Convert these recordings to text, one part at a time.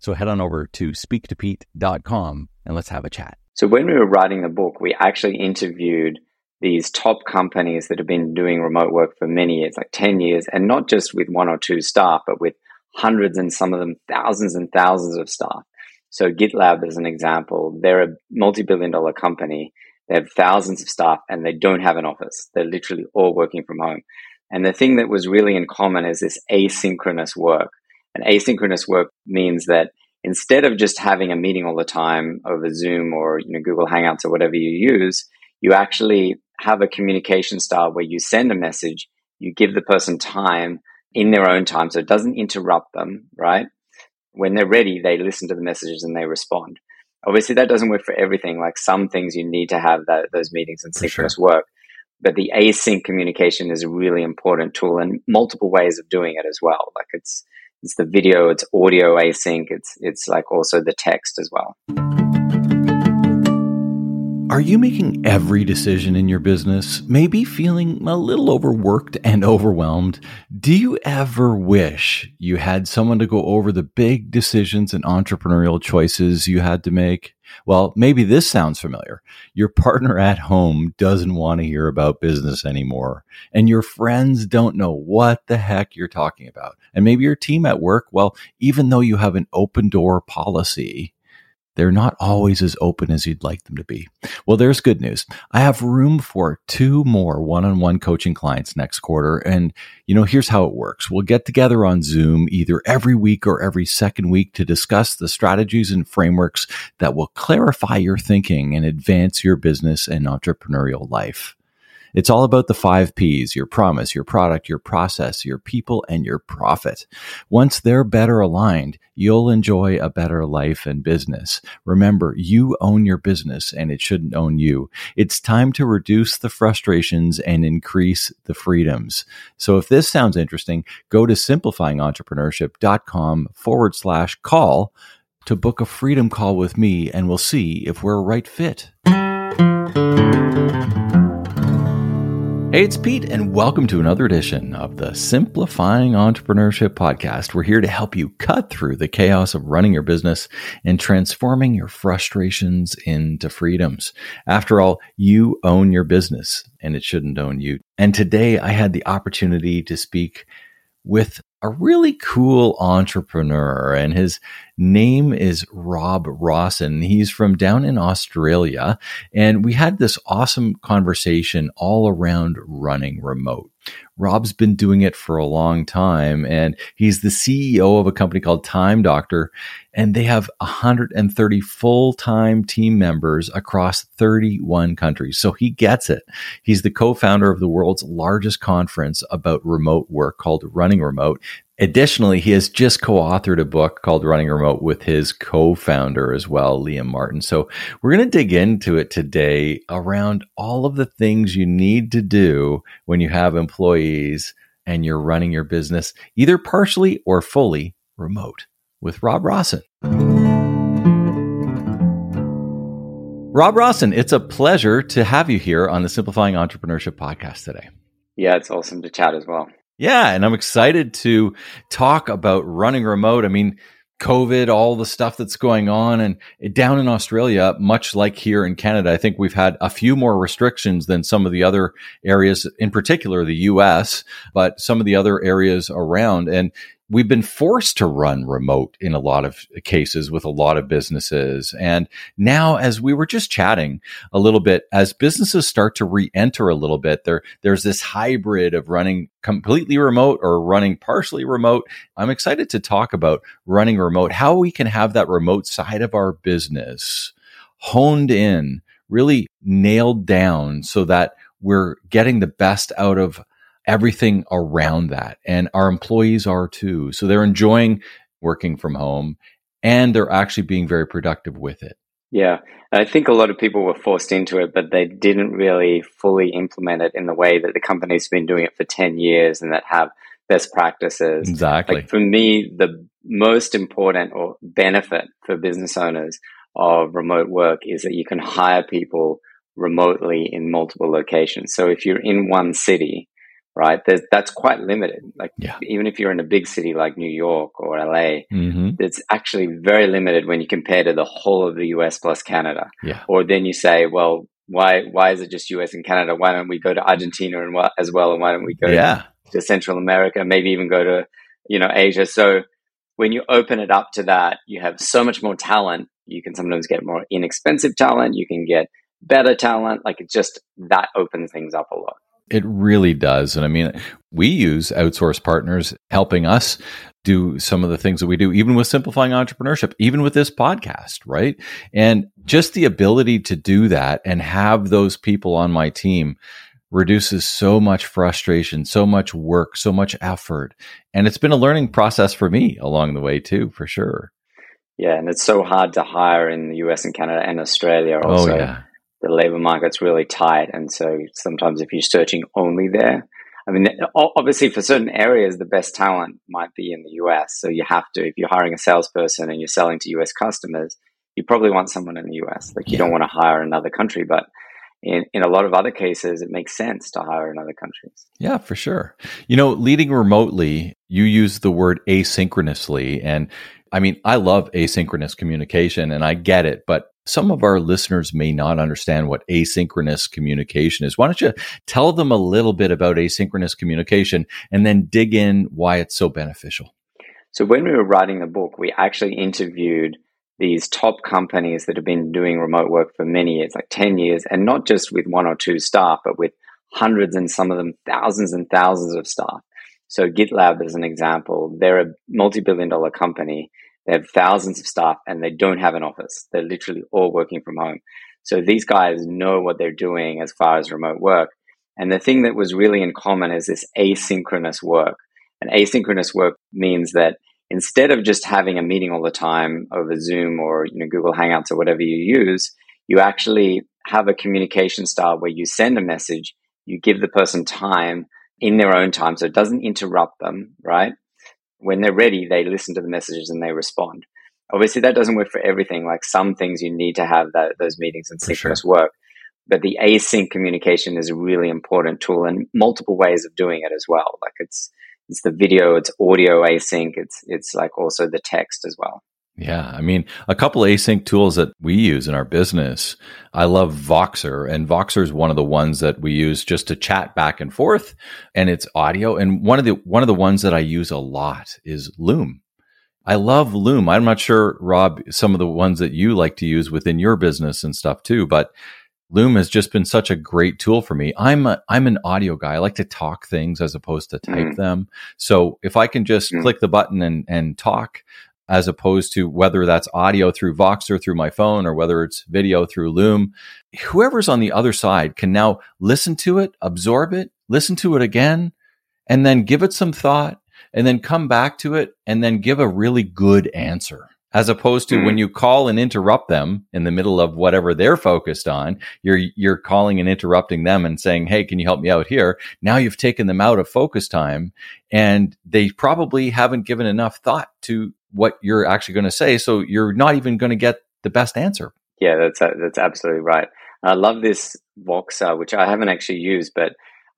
So head on over to speaktopete.com and let's have a chat. So when we were writing the book, we actually interviewed these top companies that have been doing remote work for many years, like 10 years, and not just with one or two staff, but with hundreds and some of them thousands and thousands of staff. So GitLab, as an example, they're a multi billion dollar company. They have thousands of staff and they don't have an office. They're literally all working from home. And the thing that was really in common is this asynchronous work. And asynchronous work means that instead of just having a meeting all the time over Zoom or you know Google Hangouts or whatever you use, you actually have a communication style where you send a message, you give the person time in their own time so it doesn't interrupt them, right? When they're ready, they listen to the messages and they respond. Obviously, that doesn't work for everything. Like some things you need to have that, those meetings and synchronous sure. work. But the async communication is a really important tool and multiple ways of doing it as well. Like it's it's the video, it's audio async, it's it's like also the text as well. Are you making every decision in your business? Maybe feeling a little overworked and overwhelmed? Do you ever wish you had someone to go over the big decisions and entrepreneurial choices you had to make? Well, maybe this sounds familiar. Your partner at home doesn't want to hear about business anymore, and your friends don't know what the heck you're talking about. And maybe your team at work, well, even though you have an open door policy, they're not always as open as you'd like them to be. Well, there's good news. I have room for two more one on one coaching clients next quarter. And, you know, here's how it works. We'll get together on Zoom either every week or every second week to discuss the strategies and frameworks that will clarify your thinking and advance your business and entrepreneurial life. It's all about the five P's your promise, your product, your process, your people, and your profit. Once they're better aligned, you'll enjoy a better life and business. Remember, you own your business and it shouldn't own you. It's time to reduce the frustrations and increase the freedoms. So if this sounds interesting, go to simplifyingentrepreneurship.com forward slash call to book a freedom call with me and we'll see if we're a right fit. Hey, it's Pete, and welcome to another edition of the Simplifying Entrepreneurship Podcast. We're here to help you cut through the chaos of running your business and transforming your frustrations into freedoms. After all, you own your business, and it shouldn't own you. And today I had the opportunity to speak with a really cool entrepreneur, and his name is Rob Rawson. He's from down in Australia, and we had this awesome conversation all around running remote. Rob's been doing it for a long time and he's the CEO of a company called Time Doctor and they have 130 full-time team members across 31 countries. So he gets it. He's the co-founder of the world's largest conference about remote work called Running Remote. Additionally, he has just co-authored a book called Running Remote with his co-founder as well, Liam Martin. So we're going to dig into it today around all of the things you need to do when you have employees and you're running your business either partially or fully remote with Rob Rawson. Rob Rawson, it's a pleasure to have you here on the Simplifying Entrepreneurship podcast today. Yeah, it's awesome to chat as well. Yeah, and I'm excited to talk about running remote. I mean, COVID, all the stuff that's going on, and down in Australia, much like here in Canada, I think we've had a few more restrictions than some of the other areas, in particular the US, but some of the other areas around. And we've been forced to run remote in a lot of cases with a lot of businesses. And now, as we were just chatting a little bit, as businesses start to re-enter a little bit, there, there's this hybrid of running completely remote or running partially remote. I'm excited to talk about running remote, how we can have that remote side of our business honed in, really nailed down so that we're getting the best out of everything around that. And our employees are too. So they're enjoying working from home and they're actually being very productive with it. Yeah. I think a lot of people were forced into it, but they didn't really fully implement it in the way that the company's been doing it for 10 years and that have best practices. Exactly. Like for me, the most important or benefit for business owners of remote work is that you can hire people remotely in multiple locations. So if you're in one city, right, that's quite limited. Like yeah. even if you're in a big city like New York or LA, mm-hmm. it's actually very limited when you compare to the whole of the US plus Canada. Yeah. Or then you say, well, why why is it just US and Canada? Why don't we go to Argentina and as well? And why don't we go yeah. to Central America? Maybe even go to you know Asia. So when you open it up to that, you have so much more talent. You can sometimes get more inexpensive talent. You can get better talent. Like it just that opens things up a lot. It really does. And I mean, we use outsource partners helping us do some of the things that we do, even with simplifying entrepreneurship, even with this podcast, right? And just the ability to do that and have those people on my team reduces so much frustration, so much work, so much effort. And it's been a learning process for me along the way too, for sure. Yeah, and it's so hard to hire in the US and Canada and Australia oh, also. Oh, yeah the labor market's really tight. And so sometimes if you're searching only there, I mean, obviously for certain areas, the best talent might be in the US. So you have to, if you're hiring a salesperson and you're selling to US customers, you probably want someone in the US. Like you yeah. don't want to hire another country, but in, in a lot of other cases, it makes sense to hire in other countries. Yeah, for sure. You know, leading remotely, you use the word asynchronously. And I mean, I love asynchronous communication and I get it, but some of our listeners may not understand what asynchronous communication is. Why don't you tell them a little bit about asynchronous communication and then dig in why it's so beneficial? So, when we were writing the book, we actually interviewed these top companies that have been doing remote work for many years, like 10 years, and not just with one or two staff, but with hundreds and some of them thousands and thousands of staff. So, GitLab, as an example, they're a multi billion dollar company they have thousands of staff and they don't have an office. They're literally all working from home. So these guys know what they're doing as far as remote work. And the thing that was really in common is this asynchronous work. And asynchronous work means that instead of just having a meeting all the time over Zoom or you know Google Hangouts or whatever you use, you actually have a communication style where you send a message, you give the person time in their own time so it doesn't interrupt them, right? When they're ready, they listen to the messages and they respond. Obviously, that doesn't work for everything. Like some things, you need to have that, those meetings and synchronous sure. work. But the async communication is a really important tool, and multiple ways of doing it as well. Like it's it's the video, it's audio async, it's it's like also the text as well. Yeah. I mean, a couple async tools that we use in our business. I love Voxer and Voxer is one of the ones that we use just to chat back and forth and it's audio. And one of the, one of the ones that I use a lot is Loom. I love Loom. I'm not sure, Rob, some of the ones that you like to use within your business and stuff too, but Loom has just been such a great tool for me. I'm a, I'm an audio guy. I like to talk things as opposed to type mm. them. So if I can just mm. click the button and, and talk, as opposed to whether that's audio through Voxer through my phone or whether it's video through Loom. Whoever's on the other side can now listen to it, absorb it, listen to it again, and then give it some thought and then come back to it and then give a really good answer as opposed to mm. when you call and interrupt them in the middle of whatever they're focused on you're you're calling and interrupting them and saying hey can you help me out here now you've taken them out of focus time and they probably haven't given enough thought to what you're actually going to say so you're not even going to get the best answer yeah that's that's absolutely right i love this voxer which i haven't actually used but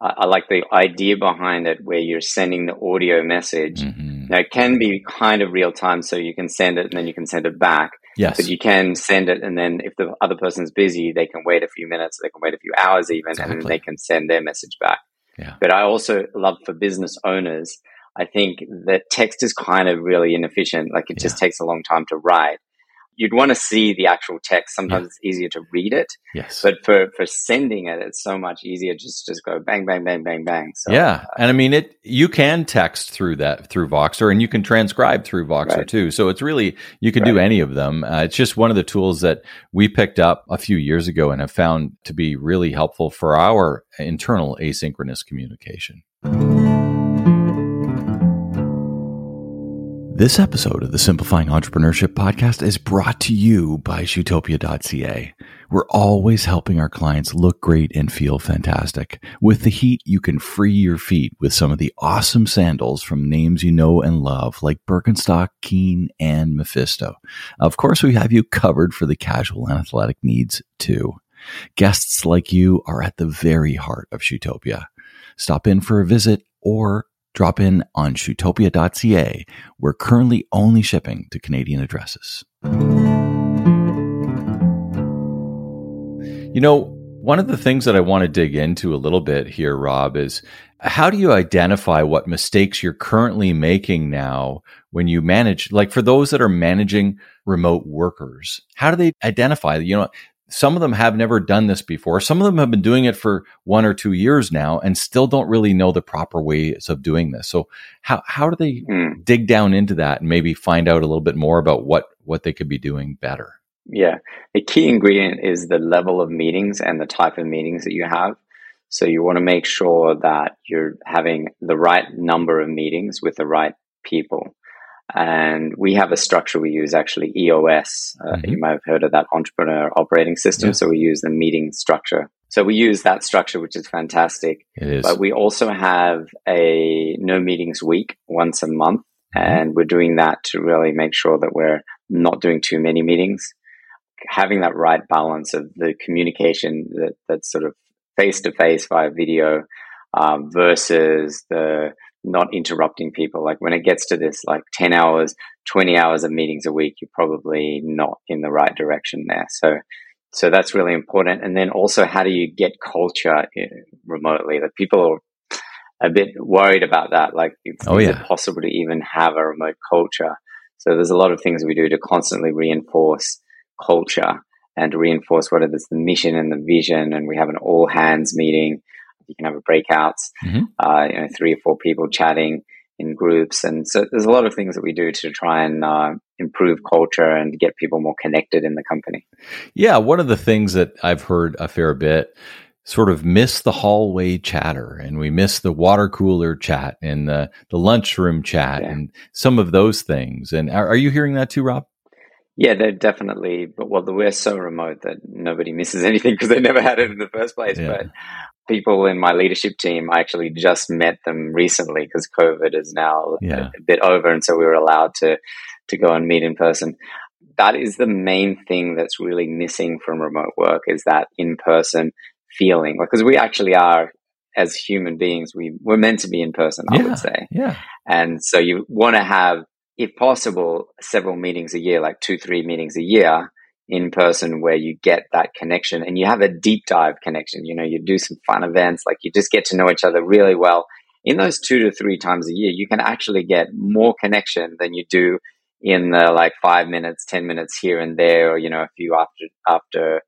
I like the idea behind it where you're sending the audio message. Mm-hmm. Now, it can be kind of real time, so you can send it and then you can send it back. Yes. But you can send it, and then if the other person's busy, they can wait a few minutes, they can wait a few hours even, exactly. and then they can send their message back. Yeah. But I also love for business owners, I think that text is kind of really inefficient. Like it yeah. just takes a long time to write you'd want to see the actual text. Sometimes yeah. it's easier to read it. Yes. But for, for sending it, it's so much easier just just go bang, bang, bang, bang, bang. So, yeah. Uh, and I mean it you can text through that through Voxer and you can transcribe through Voxer right. too. So it's really you can right. do any of them. Uh, it's just one of the tools that we picked up a few years ago and have found to be really helpful for our internal asynchronous communication. This episode of the Simplifying Entrepreneurship podcast is brought to you by Shoetopia.ca. We're always helping our clients look great and feel fantastic. With the heat, you can free your feet with some of the awesome sandals from names you know and love, like Birkenstock, Keen, and Mephisto. Of course, we have you covered for the casual and athletic needs too. Guests like you are at the very heart of Shoetopia. Stop in for a visit or drop in on shoetopia.ca. We're currently only shipping to Canadian addresses. You know, one of the things that I want to dig into a little bit here, Rob, is how do you identify what mistakes you're currently making now when you manage, like for those that are managing remote workers? How do they identify, you know, some of them have never done this before. Some of them have been doing it for one or two years now and still don't really know the proper ways of doing this. So how, how do they mm. dig down into that and maybe find out a little bit more about what, what they could be doing better? Yeah. A key ingredient is the level of meetings and the type of meetings that you have. So you want to make sure that you're having the right number of meetings with the right people. And we have a structure we use actually EOS. Uh, mm-hmm. You might have heard of that entrepreneur operating system. Yeah. So we use the meeting structure. So we use that structure, which is fantastic. It is. But we also have a no meetings week once a month. Mm-hmm. And we're doing that to really make sure that we're not doing too many meetings. Having that right balance of the communication that, that's sort of face to face via video um, versus the not interrupting people. Like when it gets to this, like 10 hours, 20 hours of meetings a week, you're probably not in the right direction there. So, so that's really important. And then also, how do you get culture eh, remotely? That people are a bit worried about that. Like, oh, is yeah. it possible to even have a remote culture? So there's a lot of things we do to constantly reinforce culture and reinforce what is the mission and the vision. And we have an all hands meeting you can have a breakouts, mm-hmm. uh, you know, three or four people chatting in groups, and so there's a lot of things that we do to try and uh, improve culture and get people more connected in the company. Yeah, one of the things that I've heard a fair bit sort of miss the hallway chatter and we miss the water cooler chat and the, the lunchroom chat yeah. and some of those things. And are, are, you hearing that too, Rob? Yeah, they're definitely, but well, we're so remote that nobody misses anything because they never had it in the first place. Yeah. People in my leadership team, I actually just met them recently because COVID is now yeah. a, a bit over, and so we were allowed to to go and meet in person. That is the main thing that's really missing from remote work is that in person feeling, because we actually are as human beings, we we're meant to be in person. I yeah, would say, yeah. And so you want to have, if possible, several meetings a year, like two, three meetings a year in person where you get that connection and you have a deep dive connection. You know, you do some fun events, like you just get to know each other really well. In those two to three times a year, you can actually get more connection than you do in the like five minutes, 10 minutes here and there, or, you know, a few after, after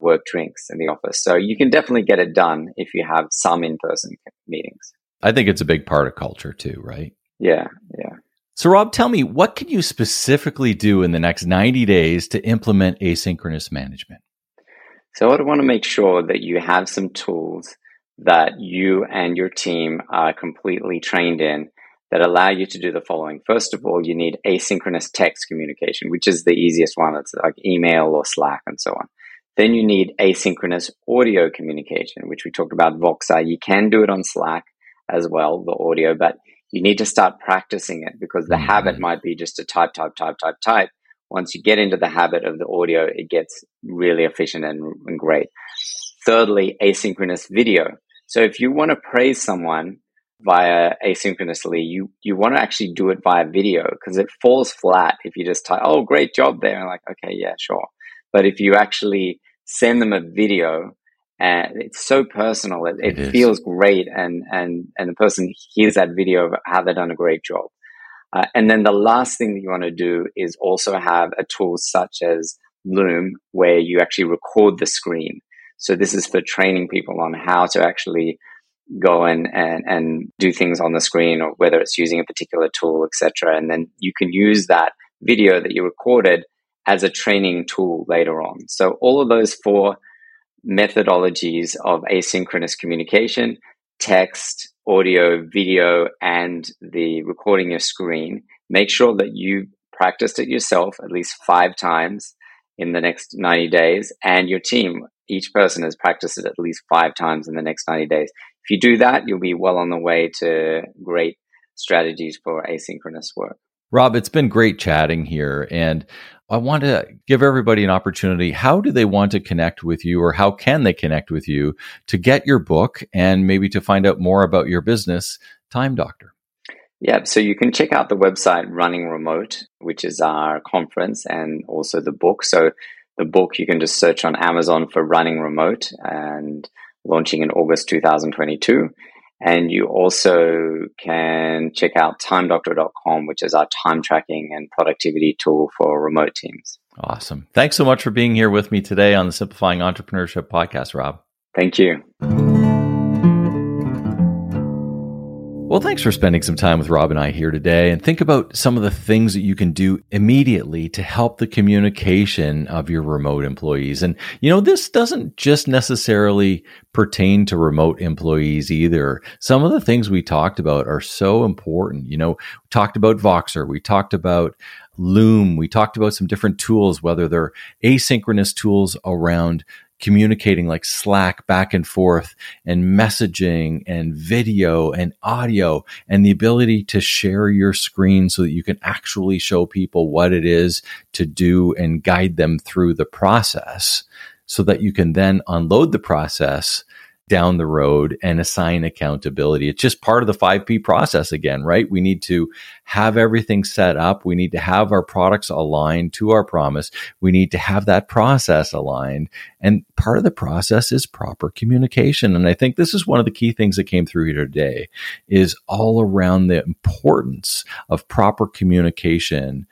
work drinks in the office. So you can definitely get it done if you have some in person meetings. I think it's a big part of culture too, right? Yeah, yeah. So, Rob, tell me, what can you specifically do in the next 90 days to implement asynchronous management? So, I want to make sure that you have some tools that you and your team are completely trained in that allow you to do the following. First of all, you need asynchronous text communication, which is the easiest one. It's like email or Slack and so on. Then you need asynchronous audio communication, which we talked about Voxer. You can do it on Slack as well, the audio, but you need to start practicing it because the mm-hmm. habit might be just to type, type, type, type, type. Once you get into the habit of the audio, it gets really efficient and, and great. Thirdly, asynchronous video. So if you want to praise someone via asynchronously, you, you want to actually do it via video because it falls flat if you just type, oh, great job there. And like, okay, yeah, sure. But if you actually send them a video, and it's so personal. It, it, it feels great, and and and the person hears that video of how they've done a great job. Uh, and then the last thing that you want to do is also have a tool such as Loom, where you actually record the screen. So this is for training people on how to actually go and and, and do things on the screen, or whether it's using a particular tool, etc. And then you can use that video that you recorded as a training tool later on. So all of those four methodologies of asynchronous communication, text, audio, video, and the recording your screen. Make sure that you practiced it yourself at least five times in the next 90 days, and your team, each person has practiced it at least five times in the next 90 days. If you do that, you'll be well on the way to great strategies for asynchronous work. Rob, it's been great chatting here. And I want to give everybody an opportunity. How do they want to connect with you, or how can they connect with you to get your book and maybe to find out more about your business, Time Doctor? Yeah, so you can check out the website Running Remote, which is our conference, and also the book. So the book you can just search on Amazon for Running Remote and launching in August 2022. And you also can check out timedoctor.com, which is our time tracking and productivity tool for remote teams. Awesome. Thanks so much for being here with me today on the Simplifying Entrepreneurship podcast, Rob. Thank you. Well, thanks for spending some time with Rob and I here today. And think about some of the things that you can do immediately to help the communication of your remote employees. And, you know, this doesn't just necessarily pertain to remote employees either. Some of the things we talked about are so important. You know, we talked about Voxer, we talked about Loom, we talked about some different tools, whether they're asynchronous tools around communicating like Slack back and forth and messaging and video and audio and the ability to share your screen so that you can actually show people what it is to do and guide them through the process so that you can then unload the process down the road and assign accountability. It's just part of the 5P process again, right? We need to have everything set up. We need to have our products aligned to our promise. We need to have that process aligned. And part of the process is proper communication. And I think this is one of the key things that came through here today is all around the importance of proper communication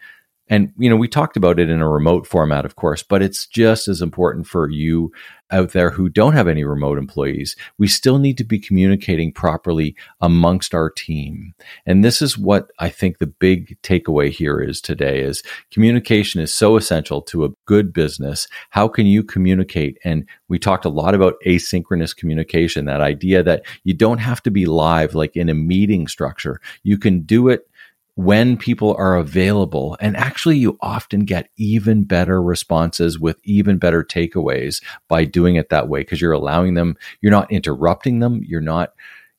and, you know, we talked about it in a remote format, of course, but it's just as important for you out there who don't have any remote employees. We still need to be communicating properly amongst our team. And this is what I think the big takeaway here is today is communication is so essential to a good business. How can you communicate? And we talked a lot about asynchronous communication, that idea that you don't have to be live like in a meeting structure. You can do it when people are available. And actually, you often get even better responses with even better takeaways by doing it that way because you're allowing them, you're not interrupting them, you're not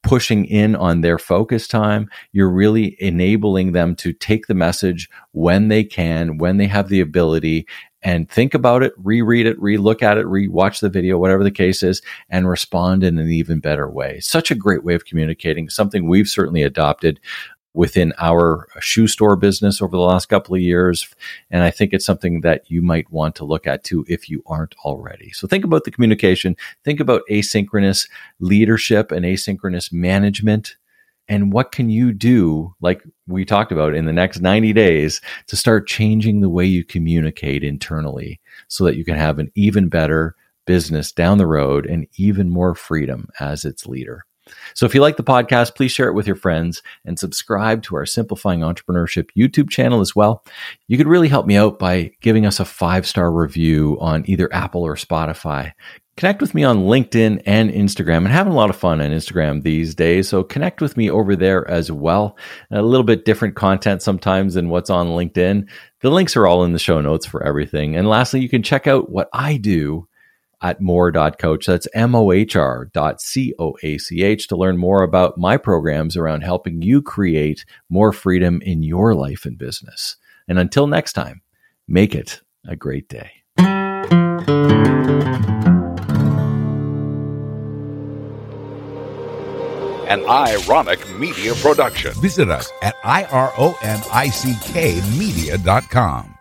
pushing in on their focus time. You're really enabling them to take the message when they can, when they have the ability, and think about it, reread it, re-look at it, re-watch the video, whatever the case is, and respond in an even better way. Such a great way of communicating, something we've certainly adopted within our shoe store business over the last couple of years. And I think it's something that you might want to look at too if you aren't already. So think about the communication, think about asynchronous leadership and asynchronous management. And what can you do, like we talked about in the next 90 days, to start changing the way you communicate internally so that you can have an even better business down the road and even more freedom as its leader? So if you like the podcast, please share it with your friends and subscribe to our Simplifying Entrepreneurship YouTube channel as well. You could really help me out by giving us a five star review on either Apple or Spotify. Connect with me on LinkedIn and Instagram. and having a lot of fun on Instagram these days. So connect with me over there as well. A little bit different content sometimes than what's on LinkedIn. The links are all in the show notes for everything. And lastly, you can check out what I do at mohr.coach. That's M-O-H-R dot C-O-A-C-H to learn more about my programs around helping you create more freedom in your life and business. And until next time, make it a great day. An Ironick media production. Visit us at I R O N I C K media.com.